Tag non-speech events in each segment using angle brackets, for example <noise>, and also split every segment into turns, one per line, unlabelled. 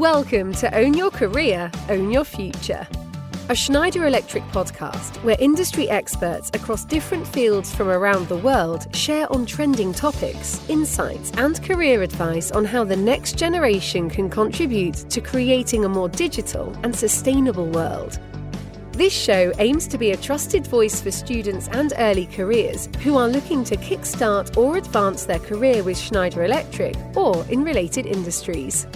Welcome to Own Your Career, Own Your Future, a Schneider Electric podcast where industry experts across different fields from around the world share on trending topics, insights, and career advice on how the next generation can contribute to creating a more digital and sustainable world. This show aims to be a trusted voice for students and early careers who are looking to kickstart or advance their career with Schneider Electric or in related industries.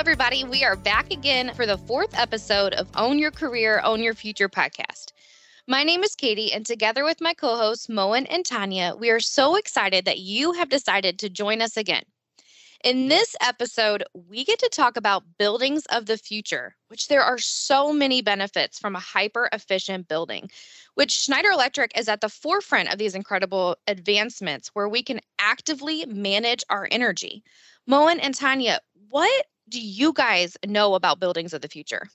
Everybody. We are back again for the fourth episode of Own Your Career, Own Your Future podcast. My name is Katie, and together with my co hosts, Moen and Tanya, we are so excited that you have decided to join us again. In this episode, we get to talk about buildings of the future, which there are so many benefits from a hyper efficient building, which Schneider Electric is at the forefront of these incredible advancements where we can actively manage our energy. Moen and Tanya, what do you guys know about buildings of the future?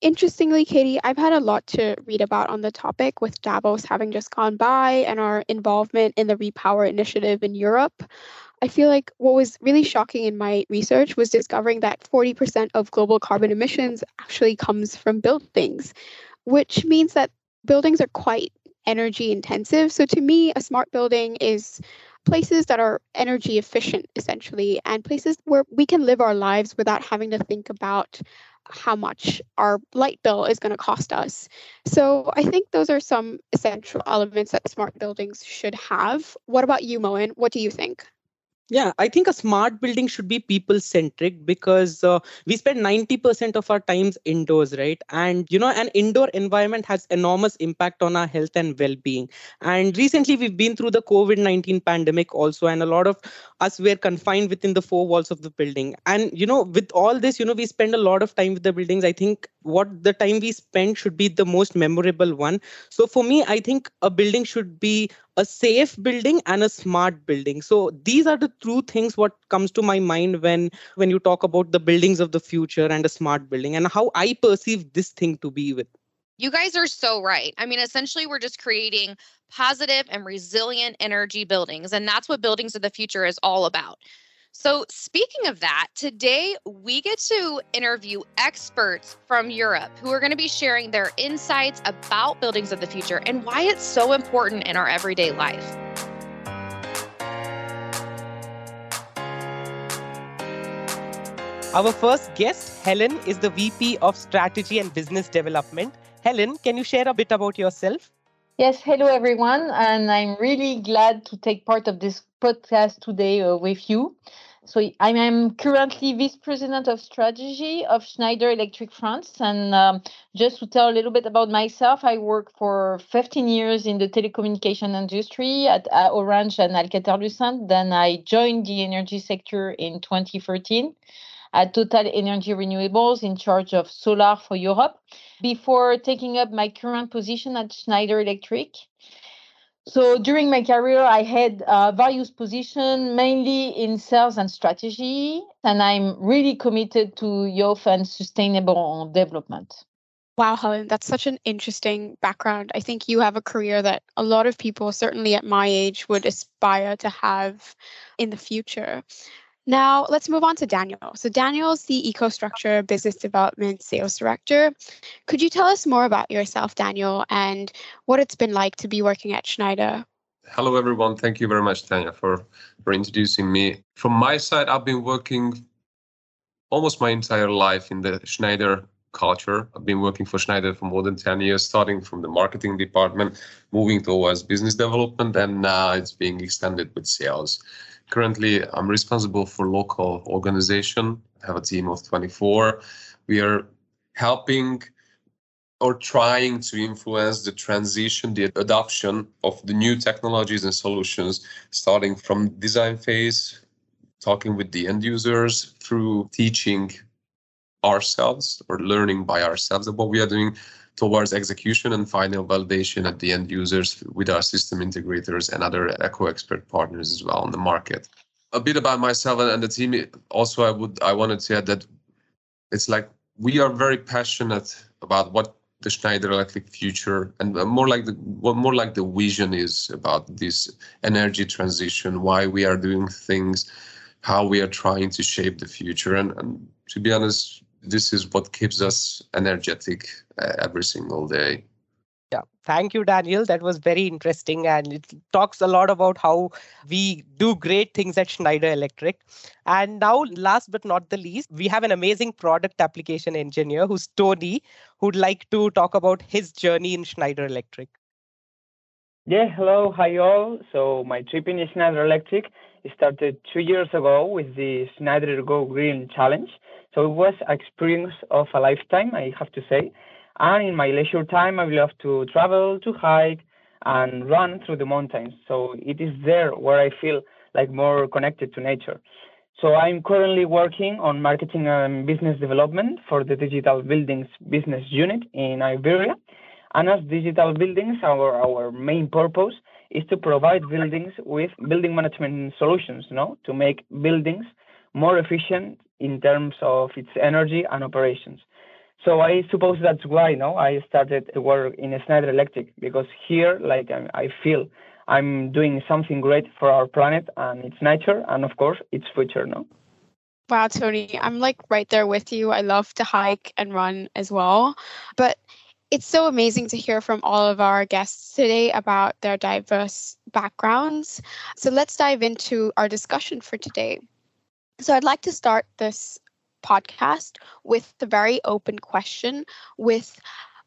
Interestingly, Katie, I've had a lot to read about on the topic with Davos having just gone by and our involvement in the Repower initiative in Europe. I feel like what was really shocking in my research was discovering that 40% of global carbon emissions actually comes from buildings, which means that buildings are quite energy intensive. So to me, a smart building is places that are energy efficient essentially and places where we can live our lives without having to think about how much our light bill is going to cost us. So I think those are some essential elements that smart buildings should have. What about you, Moen? What do you think?
Yeah, I think a smart building should be people centric because uh, we spend 90% of our times indoors, right? And you know, an indoor environment has enormous impact on our health and well-being. And recently we've been through the COVID-19 pandemic also and a lot of us were confined within the four walls of the building. And you know, with all this, you know, we spend a lot of time with the buildings. I think what the time we spend should be the most memorable one. So for me, I think a building should be a safe building and a smart building. So these are the true things what comes to my mind when when you talk about the buildings of the future and a smart building and how i perceive this thing to be with.
You guys are so right. I mean essentially we're just creating positive and resilient energy buildings and that's what buildings of the future is all about so, speaking of that, today we get to interview experts from Europe who are going to be sharing their insights about buildings of the future and why it's so important in our everyday life.
Our first guest, Helen, is the VP of Strategy and Business Development. Helen, can you share a bit about yourself?
Yes, hello everyone, and I'm really glad to take part of this podcast today uh, with you. So I am currently vice president of strategy of Schneider Electric France, and um, just to tell a little bit about myself, I work for 15 years in the telecommunication industry at uh, Orange and Alcatel-Lucent. Then I joined the energy sector in 2013 at Total Energy Renewables in charge of solar for Europe before taking up my current position at Schneider Electric. So during my career, I had uh, various positions, mainly in sales and strategy, and I'm really committed to youth and sustainable development.
Wow, Helen, that's such an interesting background. I think you have a career that a lot of people, certainly at my age, would aspire to have in the future. Now, let's move on to Daniel. So, Daniel is the EcoStruxure Business Development Sales Director. Could you tell us more about yourself, Daniel, and what it's been like to be working at Schneider?
Hello, everyone. Thank you very much, Tanya, for, for introducing me. From my side, I've been working almost my entire life in the Schneider culture. I've been working for Schneider for more than 10 years, starting from the marketing department, moving towards business development, and now it's being extended with sales. Currently, I'm responsible for local organization. I have a team of 24. We are helping or trying to influence the transition, the adoption of the new technologies and solutions, starting from design phase, talking with the end users through teaching ourselves or learning by ourselves about what we are doing towards execution and final validation at the end users with our system integrators and other EcoXpert partners as well on the market. A bit about myself and the team. Also, I would I wanted to add that it's like we are very passionate about what the Schneider Electric future and more like the more like the vision is about this energy transition, why we are doing things how we are trying to shape the future. And, and to be honest, this is what keeps us energetic uh, Uh, every single day.
Yeah, thank you, Daniel. That was very interesting. And it talks a lot about how we do great things at Schneider Electric. And now, last but not the least, we have an amazing product application engineer who's Tony, who'd like to talk about his journey in Schneider Electric.
Yeah, hello, hi all. So, my trip in Schneider Electric started two years ago with the Schneider Go Green Challenge. So, it was an experience of a lifetime, I have to say and in my leisure time, I love to travel, to hike, and run through the mountains. So it is there where I feel like more connected to nature. So I'm currently working on marketing and business development for the digital buildings business unit in Iberia. And as digital buildings, our, our main purpose is to provide buildings with building management solutions, you know, to make buildings more efficient in terms of its energy and operations. So I suppose that's why, no, I started work in Schneider Electric because here, like um, I feel I'm doing something great for our planet and its nature, and of course, its future, no.
Wow, Tony, I'm like right there with you. I love to hike and run as well, but it's so amazing to hear from all of our guests today about their diverse backgrounds. So let's dive into our discussion for today. So I'd like to start this podcast with the very open question with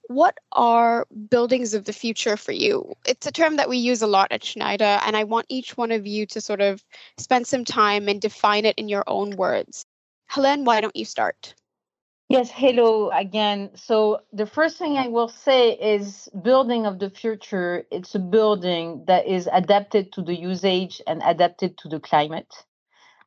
what are buildings of the future for you? It's a term that we use a lot at Schneider, and I want each one of you to sort of spend some time and define it in your own words. Helene, why don't you start?
Yes, hello again. So, the first thing I will say is building of the future, it's a building that is adapted to the usage and adapted to the climate.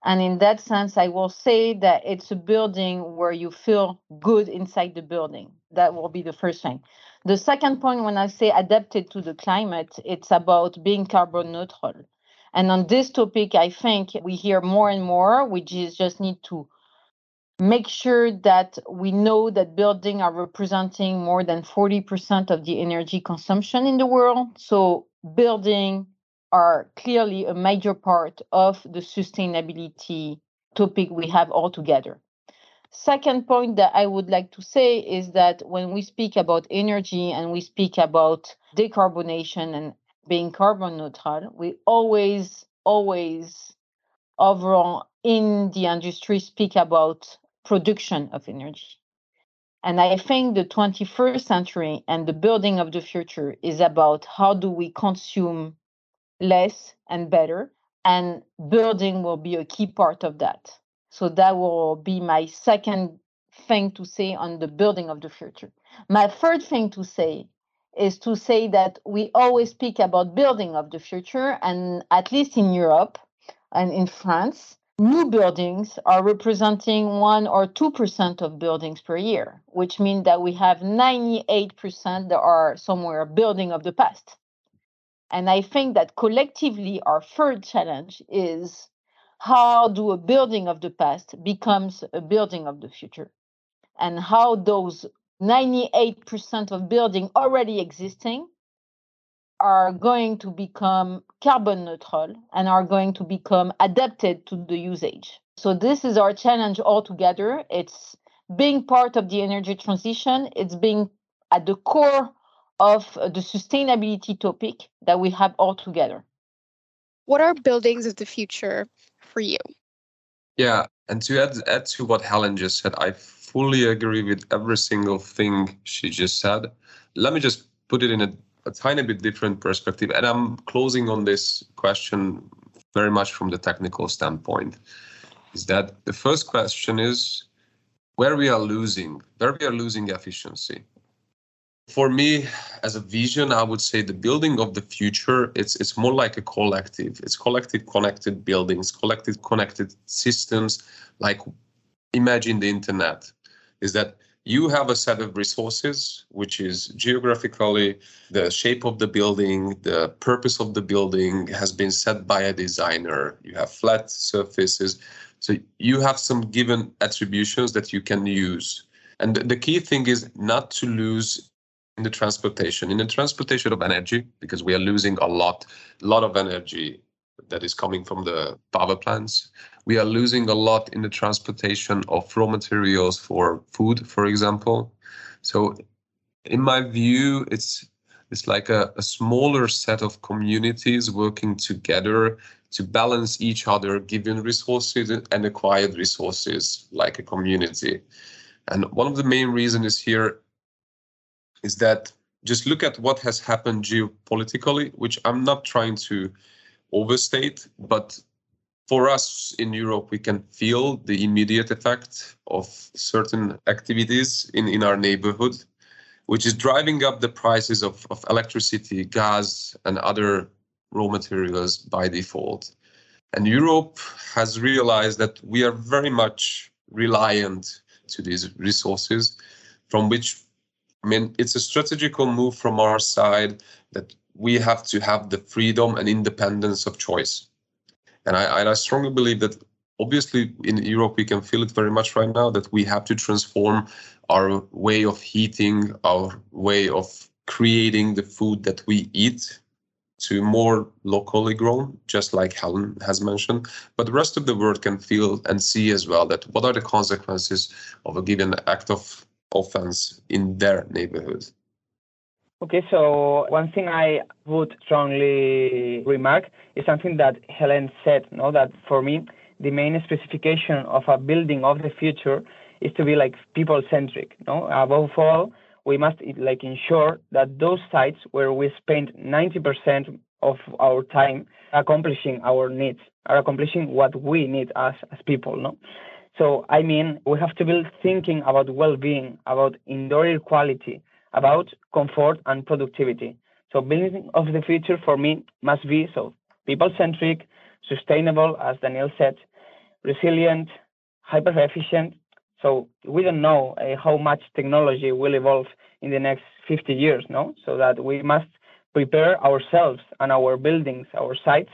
And in that sense, I will say that it's a building where you feel good inside the building. That will be the first thing. The second point, when I say adapted to the climate, it's about being carbon neutral. And on this topic, I think we hear more and more, we just need to make sure that we know that buildings are representing more than 40% of the energy consumption in the world. So building are clearly a major part of the sustainability topic we have all together. Second point that I would like to say is that when we speak about energy and we speak about decarbonation and being carbon neutral, we always, always overall in the industry speak about production of energy. And I think the 21st century and the building of the future is about how do we consume less and better. And building will be a key part of that. So that will be my second thing to say on the building of the future. My third thing to say is to say that we always speak about building of the future, and at least in Europe and in France, new buildings are representing 1 or 2% of buildings per year, which means that we have 98% that are somewhere building of the past. And I think that collectively, our third challenge is how do a building of the past becomes a building of the future? And how those 98% of building already existing are going to become carbon neutral and are going to become adapted to the usage. So this is our challenge altogether. It's being part of the energy transition. It's being at the core of uh, the sustainability topic that we have all together.
What are buildings of the future for you?
Yeah, and to add, add to what Helen just said, I fully agree with every single thing she just said. Let me just put it in a, a tiny bit different perspective. And I'm closing on this question very much from the technical standpoint. Is that the first question is where we are losing, where we are losing efficiency for me as a vision i would say the building of the future it's it's more like a collective. It's collective connected buildings collective connected systems. Like imagine the internet is that you have a set of resources which is geographically the shape of the building the purpose of the building has been set by a designer. You have flat surfaces. So you have some given attributions that you can use. And the key thing is not to lose in the transportation, in the transportation of energy, because we are losing a lot, a lot of energy that is coming from the power plants. We are losing a lot in the transportation of raw materials for food, for example. So, in my view, it's it's like a, a smaller set of communities working together to balance each other given resources and acquired resources like a community. And one of the main reasons here is that just look at what has happened geopolitically, which I'm not trying to overstate, but for us in Europe, we can feel the immediate effect of certain activities in, in our neighborhood, which is driving up the prices of, of electricity, gas, and other raw materials by default. And Europe has realized that we are very much reliant to these resources, from which I mean, it's a strategical move from our side that we have to have the freedom and independence of choice. And I, I strongly believe that obviously in Europe we can feel it very much right now that we have to transform our way of heating, our way of creating the food that we eat to more locally grown, just like Helen has mentioned. But the rest of the world can feel and see as well that what are the consequences of a given act of offense in their neighborhood.
Okay, so one thing I would strongly remark is something that Helen said, no, that for me, the main specification of a building of the future is to be like people centric, no? Above all, we must like ensure that those sites where we spend 90% of our time accomplishing our needs are accomplishing what we need as as people, no? So I mean, we have to be thinking about well-being, about indoor air quality, about comfort and productivity. So building of the future for me must be so people-centric, sustainable, as Daniel said, resilient, hyper-efficient. So we don't know uh, how much technology will evolve in the next 50 years, no? So that we must prepare ourselves and our buildings, our sites,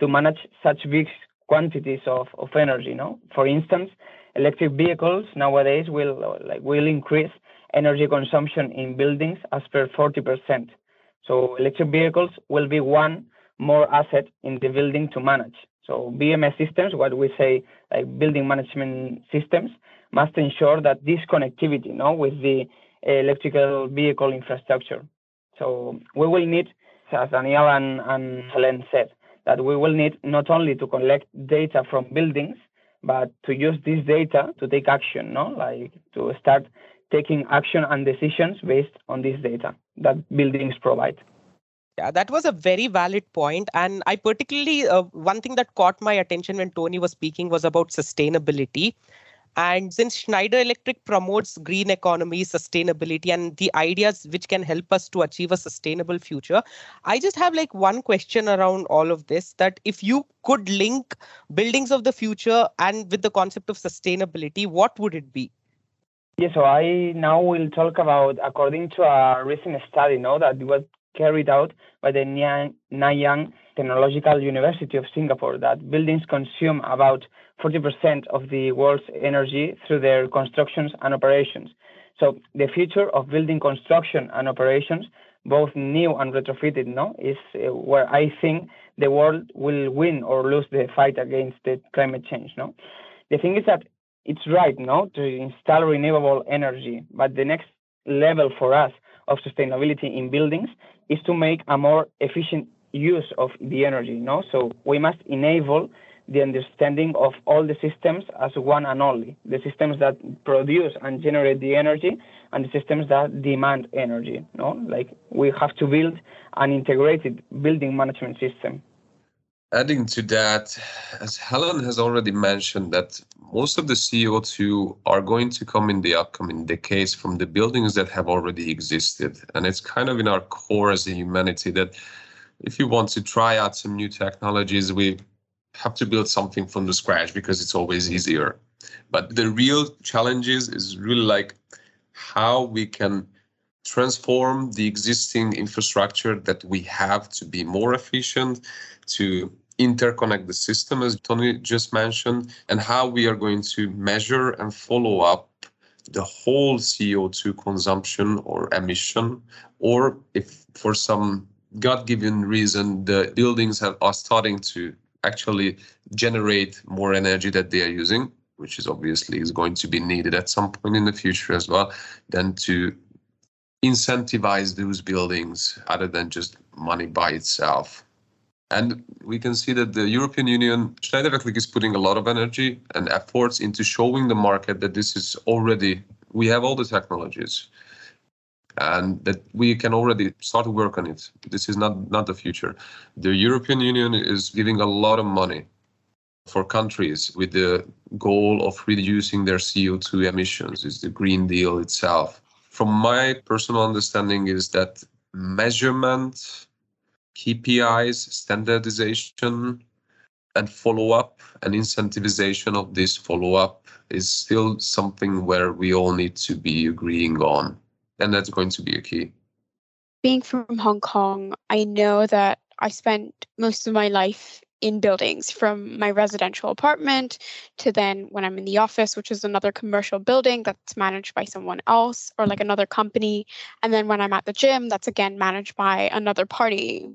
to manage such big quantities of, of energy, no? For instance, electric vehicles nowadays will like will increase energy consumption in buildings as per 40%. So electric vehicles will be one more asset in the building to manage. So BMS systems, what we say like building management systems, must ensure that this connectivity, know, with the electrical vehicle infrastructure. So we will need, as Daniel and, and Helen said, that we will need not only to collect data from buildings, but to use this data to take action, no? Like to start taking action and decisions based on this data that buildings provide.
Yeah, that was a very valid point. And I particularly, uh, one thing that caught my attention when Tony was speaking was about sustainability. And since Schneider Electric promotes green economy, sustainability, and the ideas which can help us to achieve a sustainable future, I just have like one question around all of this that if you could link buildings of the future and with the concept of sustainability, what would it be?
Yeah, so I now will talk about, according to a recent study, no, that was carried out by the Nanyang Technological University of Singapore, that buildings consume about 40% of the world's energy through their constructions and operations. So the future of building construction and operations, both new and retrofitted, no, is uh, where I think the world will win or lose the fight against the climate change. No, the thing is that it's right now to install renewable energy, but the next level for us of sustainability in buildings is to make a more efficient use of the energy. No, so we must enable the understanding of all the systems as one and only. The systems that produce and generate the energy and the systems that demand energy no? Like we have to build an integrated building management system.
Adding to that, as Helen has already mentioned, that most of the CO2 are going to come in the upcoming decades from the buildings that have already existed. And it's kind of in our core as a humanity that if you want to try out some new technologies, we have to build something from the scratch because it's always easier. But the real challenges is really like how we can transform the existing infrastructure that we have to be more efficient, to interconnect the system, as Tony just mentioned, and how we are going to measure and follow up the whole CO2 consumption or emission, or if for some God-given reason the buildings have, are starting to actually generate more energy that they are using, which is obviously is going to be needed at some point in the future as well, than to incentivize those buildings other than just money by itself. And we can see that the European Union, Schneider Electric is putting a lot of energy and efforts into showing the market that this is already, we have all the technologies and that we can already start to work on it. This is not, not the future. The European Union is giving a lot of money for countries with the goal of reducing their CO2 emissions, is the Green Deal itself. From my personal understanding is that measurement KPIs, standardization, and follow up and incentivization of this follow up is still something where we all need to be agreeing on. And that's going to be a key.
Being from Hong Kong, I know that I spent most of my life in buildings from my residential apartment to then when I'm in the office, which is another commercial building that's managed by someone else or like another company. And then when I'm at the gym, that's again managed by another party.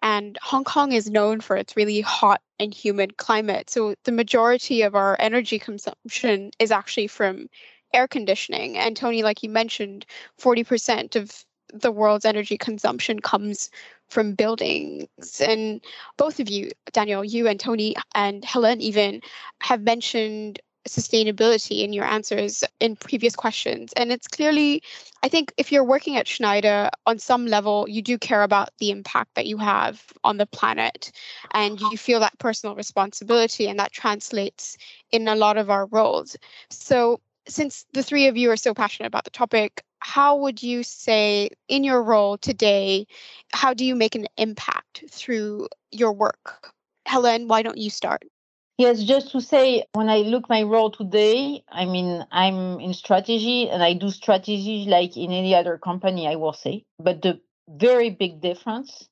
And Hong Kong is known for its really hot and humid climate. So the majority of our energy consumption is actually from air conditioning. And Tony, like you mentioned, 40% of the world's energy consumption comes from buildings. And both of you, Daniel, you and Tony and Helen even have mentioned sustainability in your answers in previous questions. And it's clearly, I think if you're working at Schneider on some level, you do care about the impact that you have on the planet and you feel that personal responsibility, and that translates in a lot of our roles. So, since the three of you are so passionate about the topic, how would you say in your role today how do you make an impact through your work? Helen why don't you start?
Yes just to say when i look my role today i mean i'm in strategy and i do strategy like in any other company i will say. But the very big difference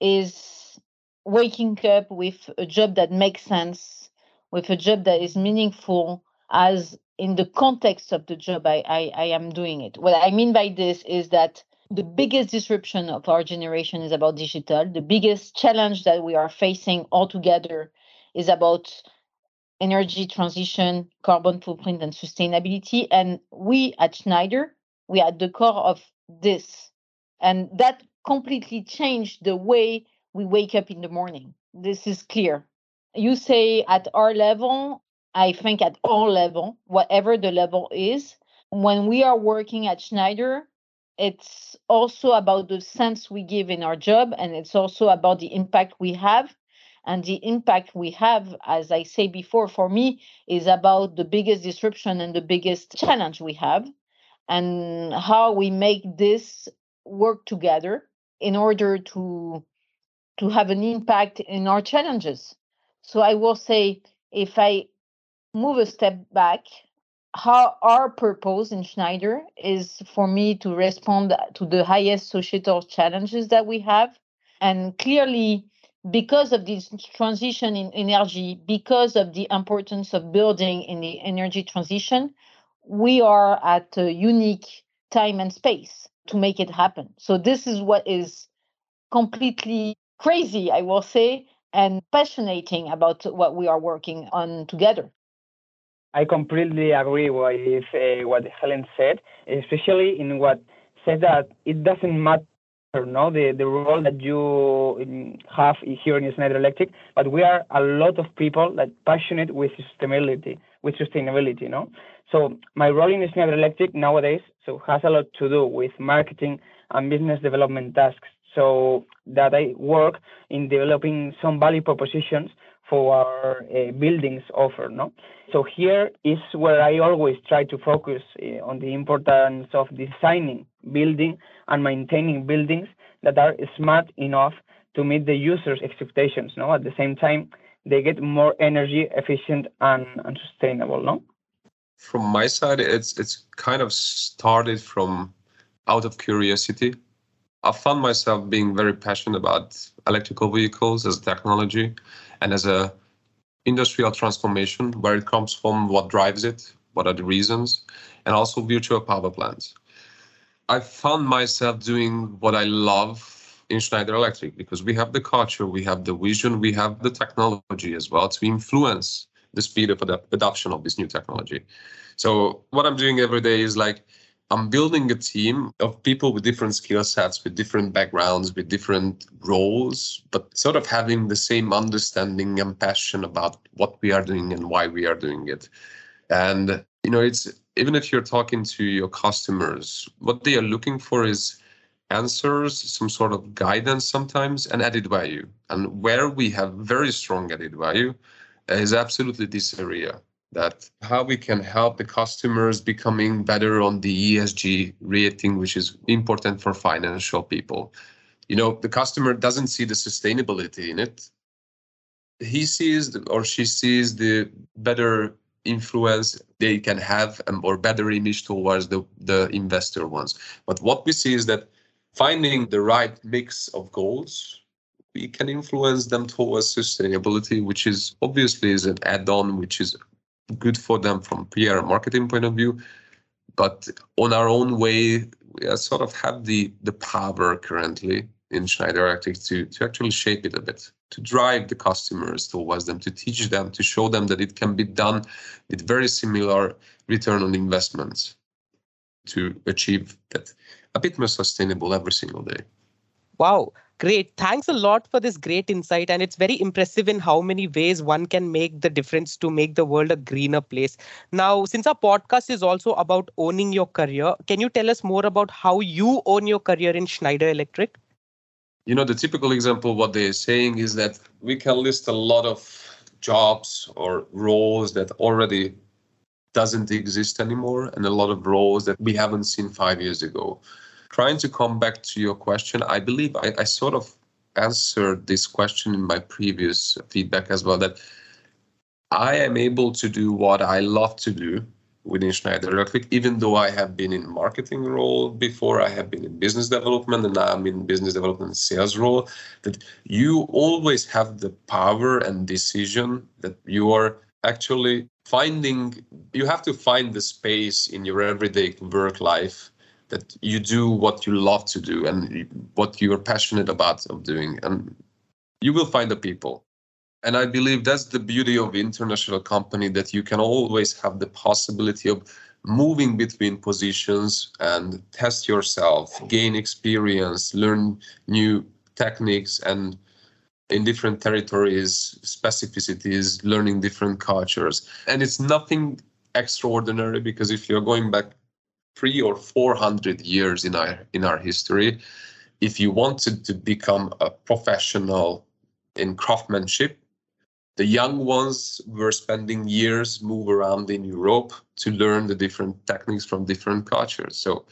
is waking up with a job that makes sense with a job that is meaningful as in the context of the job I, I, I am doing it. What I mean by this is that the biggest disruption of our generation is about digital. The biggest challenge that we are facing altogether is about energy transition, carbon footprint, and sustainability. And we at Schneider, we are at the core of this. And that completely changed the way we wake up in the morning. This is clear. You say at our level, I think at all level, whatever the level is, when we are working at Schneider, it's also about the sense we give in our job and it's also about the impact we have. And the impact we have as i say before for me is about the biggest disruption and the biggest challenge we have and how we make this work together in order to to have an impact in our challenges. So i will say if i move a step back, how our purpose in Schneider is for me to respond to the highest societal challenges that we have. And clearly, because of this transition in energy, because of the importance of building in the energy transition, we are at a unique time and space to make it happen. So, this is what is completely crazy, I will say, and passionating about what we are working on together.
I completely agree with uh, what Helen said, especially in what said that it doesn't matter no the, the role that you um, have here in Schneider Electric, but we are a lot of people that passionate with sustainability, with sustainability, no. So my role in Schneider Electric nowadays so has a lot to do with marketing and business development tasks. So that I work in developing some value propositions for our uh, buildings offer. No, so here is where I always try to focus uh, on the importance of designing, building, and maintaining buildings that are smart enough to meet the user's expectations. No, at the same time they get more energy efficient and, and sustainable. No.
From my side, it's it's kind of started from out of curiosity. I found myself being very passionate about electrical vehicles as a technology and as a industrial transformation, where it comes from, what drives it, what are the reasons, and also virtual power plants. I found myself doing what I love in Schneider Electric because we have the culture, we have the vision, we have the technology as well to influence the speed of ad- adoption of this new technology. So what I'm doing every day is like I'm building a team of people with different skill sets, with different backgrounds, with different roles, but sort of having the same understanding and passion about what we are doing and why we are doing it. And you know, it's even if you're talking to your customers, what they are looking for is answers, some sort of guidance sometimes, and added value. And where we have very strong added value is absolutely this area that how we can help the customers becoming better on the ESG rating, which is important for financial people. You know, the customer doesn't see the sustainability in it. He sees or she sees the better influence they can have um, or better image towards the, the investor ones. But what we see is that finding the right mix of goals we can influence them towards sustainability which is obviously is an add-on which is good for them from PR marketing point of view. But on our own way, we sort of have the the power currently in Schneider Electric to to actually shape it a bit, to drive the customers towards them, to teach them, to show them that it can be done with very similar return on investments to achieve that a bit more sustainable every single day.
Wow. Great. Thanks a lot for this great insight. And it's very impressive in how many ways one can make the difference to make the world a greener place. Now, since our podcast is also about owning your career, can you tell us more about how you own your career in Schneider Electric?
You know, the typical example, what they're saying is that we can list a lot of jobs or roles that already doesn't exist anymore and a lot of roles that we haven't seen five years ago trying to come back to your question, I believe I, I sort of answered this question in my previous feedback as well that I am able to do what I love to do within Schneider Electric, even though I have been in marketing role before, I have been in business development, and now I'm in business development and sales role. That you always have the power and decision that you are actually finding. You have to find the space in your everyday work life that you do what you love to do and what you're passionate about of doing and you will find the people. And i believe that's the beauty of international company that you can always have the possibility of moving between positions and test yourself gain experience learn new techniques and in different territories specificities learning different cultures. And it's nothing extraordinary because if you're going back three or four hundred years in our in our history, if you wanted to become a professional in craftsmanship, the young ones were spending years move around in Europe to learn the different techniques from different cultures. So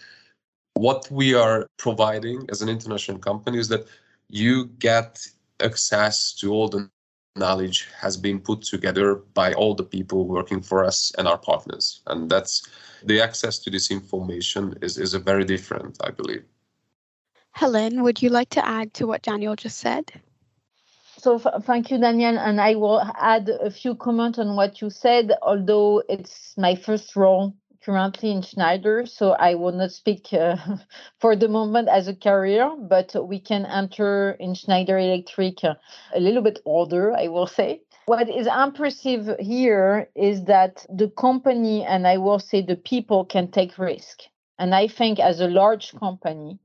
what we are providing as an international company is that you get access to all the knowledge has been put together by all the people working for us and our partners. And that's the access to this information is, is a very different i believe.
Helen would you like to add to what daniel just said?
So f- thank you daniel and i will add a few comments on what you said although it's my first role currently in Schneider, so I will not speak uh, <laughs> for the moment as a career, but we can enter in Schneider Electric a little bit older, I will say. What is impressive here is that the company and I will say the people can take risk. And I think as a large company,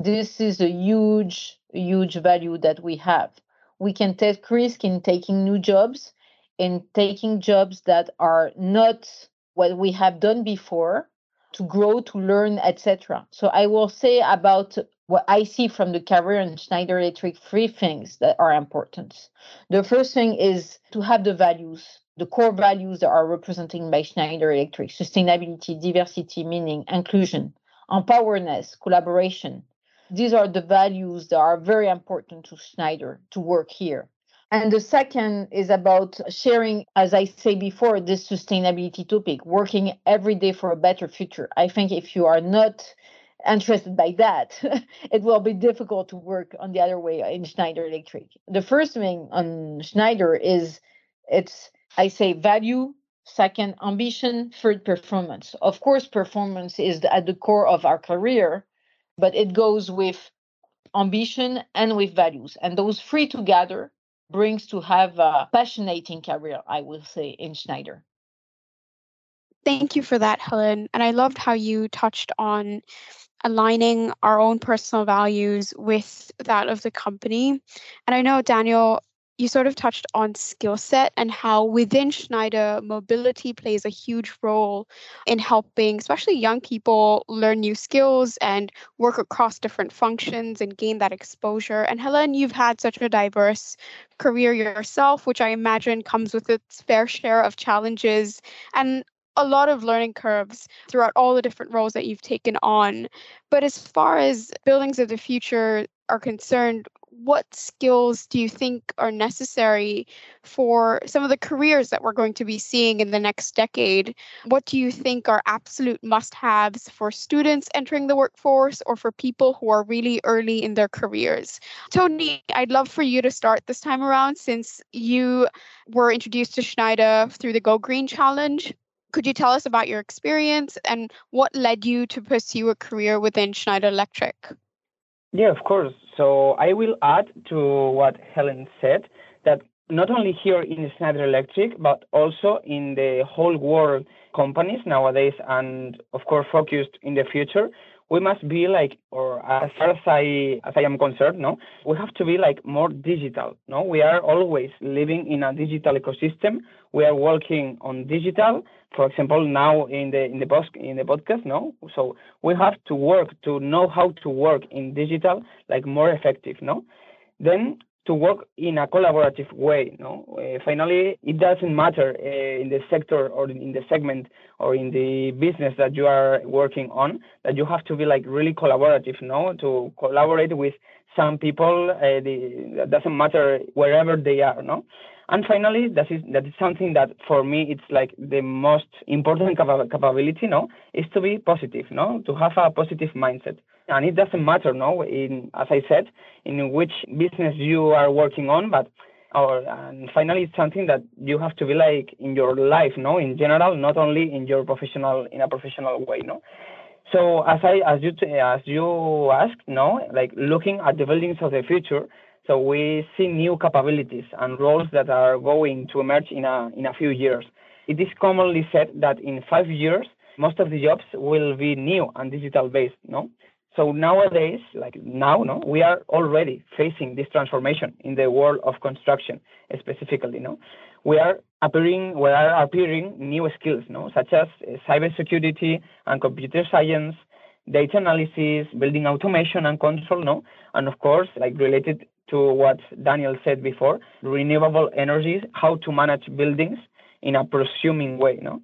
this is a huge, huge value that we have. We can take risk in taking new jobs, in taking jobs that are not what we have done before to grow, to learn, etc. So I will say about what I see from the career in Schneider Electric three things that are important. The first thing is to have the values, the core values that are represented by Schneider Electric sustainability, diversity, meaning, inclusion, empowerness, collaboration. These are the values that are very important to Schneider to work here. And the second is about sharing, as I say before, this sustainability topic, working every day for a better future. I think if you are not interested by that, <laughs> it will be difficult to work on the other way in Schneider Electric. The first thing on Schneider is it's, I say, value, second, ambition, third, performance. Of course, performance is at the core of our career, but it goes with ambition and with values. And those three together brings to have a passionate career, I will say, in Schneider.
Thank you for that, Helen. And I loved how you touched on aligning our own personal values with that of the company. And I know, Daniel, you sort of touched on skill set and how within Schneider, mobility plays a huge role in helping, especially young people, learn new skills and work across different functions and gain that exposure. And Helen, you've had such a diverse career yourself, which I imagine comes with its fair share of challenges and a lot of learning curves throughout all the different roles that you've taken on. But as far as buildings of the future are concerned, what skills do you think are necessary for some of the careers that we're going to be seeing in the next decade? What do you think are absolute must haves for students entering the workforce or for people who are really early in their careers? Tony, I'd love for you to start this time around since you were introduced to Schneider through the Go Green Challenge. Could you tell us about your experience and what led you to pursue a career within Schneider Electric?
Yeah, of course. So I will add to what Helen said that not only here in Schneider Electric, but also in the whole world companies nowadays, and of course focused in the future, we must be like, or as far as I as I am concerned, no, we have to be like more digital. No, we are always living in a digital ecosystem. We are working on digital. For example, now in the in the post in the podcast, no. So we have to work to know how to work in digital like more effective, no. Then to work in a collaborative way. No, uh, finally, it doesn't matter uh, in the sector or in the segment or in the business that you are working on that you have to be like really collaborative. No, to collaborate with some people. Uh, the, doesn't matter wherever they are. No. And finally, that is that is something that for me it's like the most important capability, no, is to be positive, no, to have a positive mindset and it doesn't matter, no, in as I said, in which business you are working on, but or and finally it's something that you have to be like in your life, no, in general, not only in your professional in a professional way, no. So as I as you as you asked, no, like looking at the buildings of the future, so we see new capabilities and roles that are going to emerge in a in a few years. It is commonly said that in five years most of the jobs will be new and digital based, no? So nowadays, like now, no, we are already facing this transformation in the world of construction, specifically, no. We are appearing, we are appearing new skills, no, such as uh, cybersecurity and computer science, data analysis, building automation and control, no, and of course, like related to what Daniel said before, renewable energies, how to manage buildings in a presuming way, no.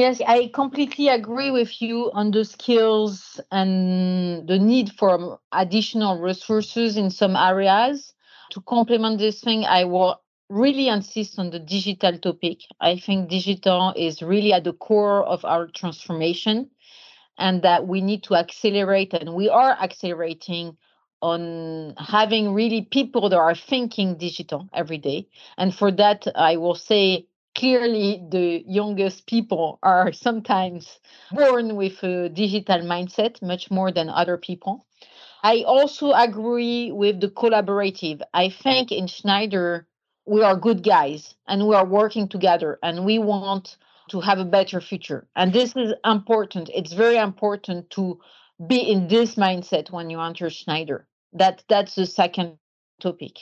Yes, I completely agree with you on the skills and the need for additional resources in some areas. To complement this thing, I will really insist on the digital topic. I think digital is really at the core of our transformation and that we need to accelerate, and we are accelerating on having really people that are thinking digital every day. And for that, I will say clearly the youngest people are sometimes born with a digital mindset much more than other people. I also agree with the collaborative. I think in Schneider, we are good guys and we are working together and we want to have a better future. And this is important. It's very important to be in this mindset when you enter Schneider. That that's the second topic.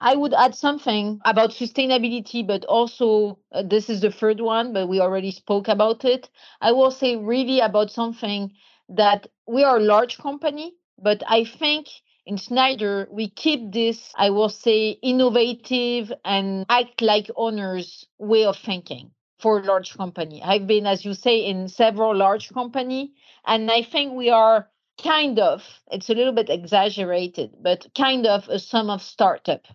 I would add something about sustainability, but also uh, this is the third one, but we already spoke about it. I will say really about something that we are a large company, but I think in Schneider, we keep this, I will say, innovative and act like owners way of thinking for large company. I've been, as you say, in several large company, and I think we are kind of it's a little bit exaggerated but kind of a sum of startup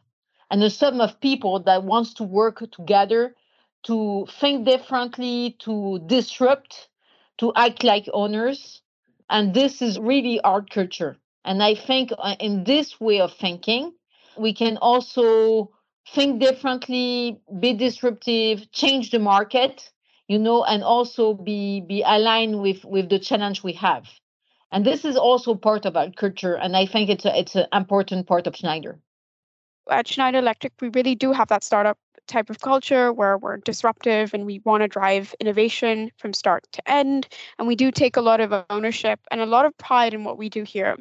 and a sum of people that wants to work together to think differently to disrupt to act like owners. And this is really our culture. And i think uh, in this way of thinking we can also think differently be disruptive change the market you know and also be be aligned with with the challenge we have And this is also part of our culture. And I think it's a, it's an important part of Schneider.
At Schneider Electric, we really do have that startup type of culture where we're disruptive and we want to drive innovation from start to end. And we do take a lot of ownership and a lot of pride in what we do here.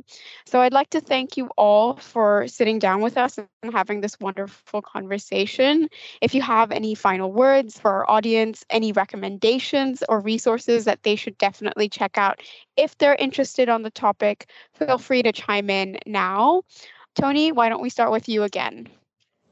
So I'd like to thank you all for sitting down with us and having this wonderful conversation. If you have any final words for our audience, any recommendations or resources that they should definitely check out if they're interested on the topic, feel free to chime in now. Tony, why don't we start with you again?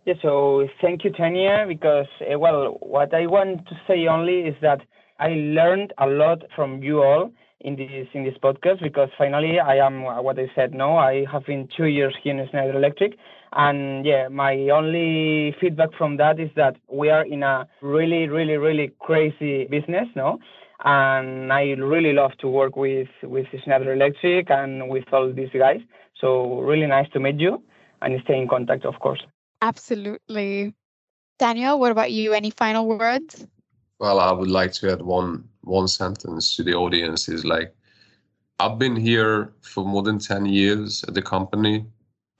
Yeah, so thank you, Tanya, because, uh, well, what I want to say only is that I learned a lot from you all in this in this podcast because finally I am what I said. No, I have been two years here in Schneider Electric, and yeah, my only feedback from that is that we are in a really, really, really crazy business. No, and I really love to work with with Schneider Electric and with all these guys. So really nice to meet you and stay in contact, of course.
Absolutely. Daniel, what about you? Any final words?
Well, I would like to add one one sentence to the audience is like I've been here for more than 10 years at the company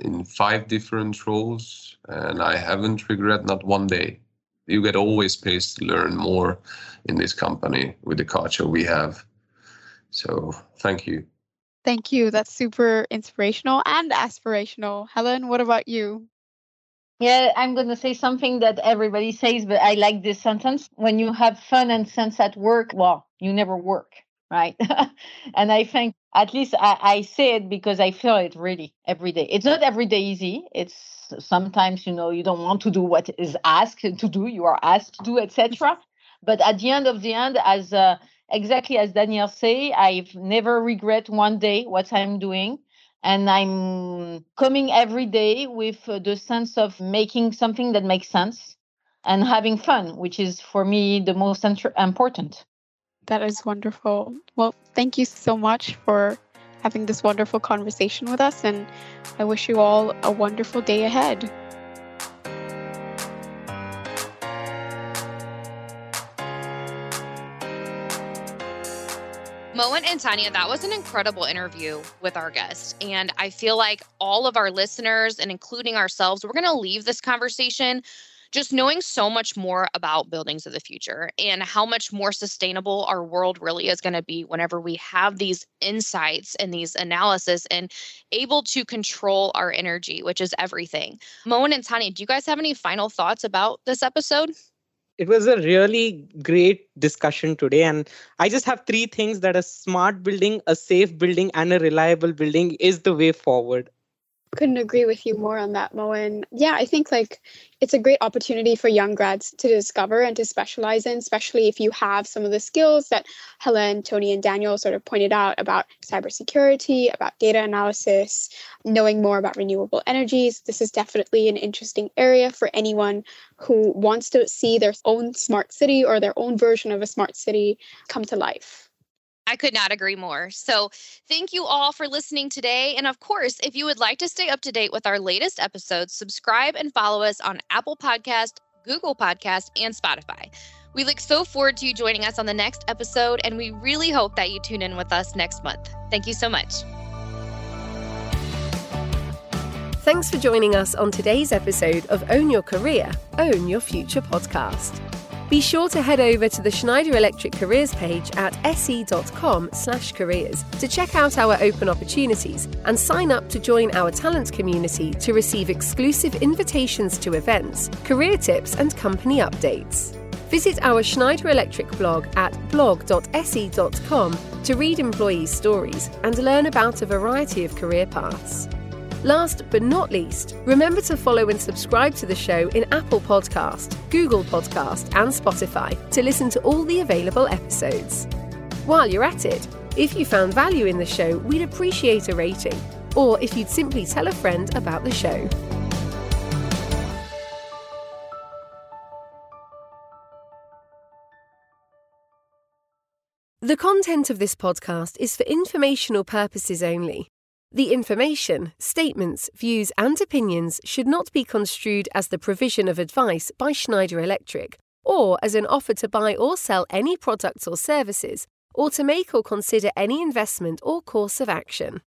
in five different roles and I haven't regret not one day. You get always space to learn more in this company with the culture we have. So thank you.
Thank you. That's super inspirational and aspirational. Helen, what about you?
Yeah, I'm going to say something that everybody says, but I like this sentence. When you have fun and sense at work, well, you never work, right? <laughs> and I think at least I, I say it because I feel it really every day. It's not every day easy. It's sometimes, you know, you don't want to do what is asked to do, you are asked to do, etc. But at the end of the end, as uh, exactly as Daniel say, I've never regret one day what I'm doing and i'm coming every day with uh, the sense of making something that makes sense and having fun which is for me the most important.
That is wonderful. Well thank you so much for having this wonderful conversation with us and i wish you all a wonderful day ahead
and Tanya, that was an incredible interview with our guest. And I feel like all of our listeners and including ourselves, we're going to leave this conversation just knowing so much more about buildings of the future and how much more sustainable our world really is going to be whenever we have these insights and these analysis and able to control our energy, which is everything. Moen and Tanya, do you guys have any final thoughts about this episode?
It was a really great discussion today. And i just have three things that a smart building a safe building and a reliable building is the way forward
couldn't agree with you more on that, Moen. Yeah, I think like it's a great opportunity for young grads to discover and to specialize in, especially if you have some of the skills that Helen, Tony, and Daniel sort of pointed out about cybersecurity, about data analysis, knowing more about renewable energies. This is definitely an interesting area for anyone who wants to see their own smart city or their own version of a smart city come to life.
I could not agree more. So, thank you all for listening today. And of course, if you would like to stay up to date with our latest episodes, subscribe and follow us on Apple Podcast, Google Podcast, and Spotify. We look so forward to you joining us on the next episode, and we really hope that you tune in with us next month. Thank you so much.
Thanks for joining us on today's episode of Own Your Career, Own Your Future podcast. Be sure to head over to the Schneider Electric careers page at se.com/careers to check out our open opportunities and sign up to join our talent community to receive exclusive invitations to events, career tips and company updates. Visit our Schneider Electric blog at blog.se.com to read employees' stories and learn about a variety of career paths. Last but not least, remember to follow and subscribe to the show in Apple Podcast, Google Podcast, and Spotify to listen to all the available episodes. While you're at it, if you found value in the show, we'd appreciate a rating, or if you'd simply tell a friend about the show. The content of this podcast is for informational purposes only. The information, statements, views, and opinions should not be construed as the provision of advice by Schneider Electric or as an offer to buy or sell any products or services or to make or consider any investment or course of action.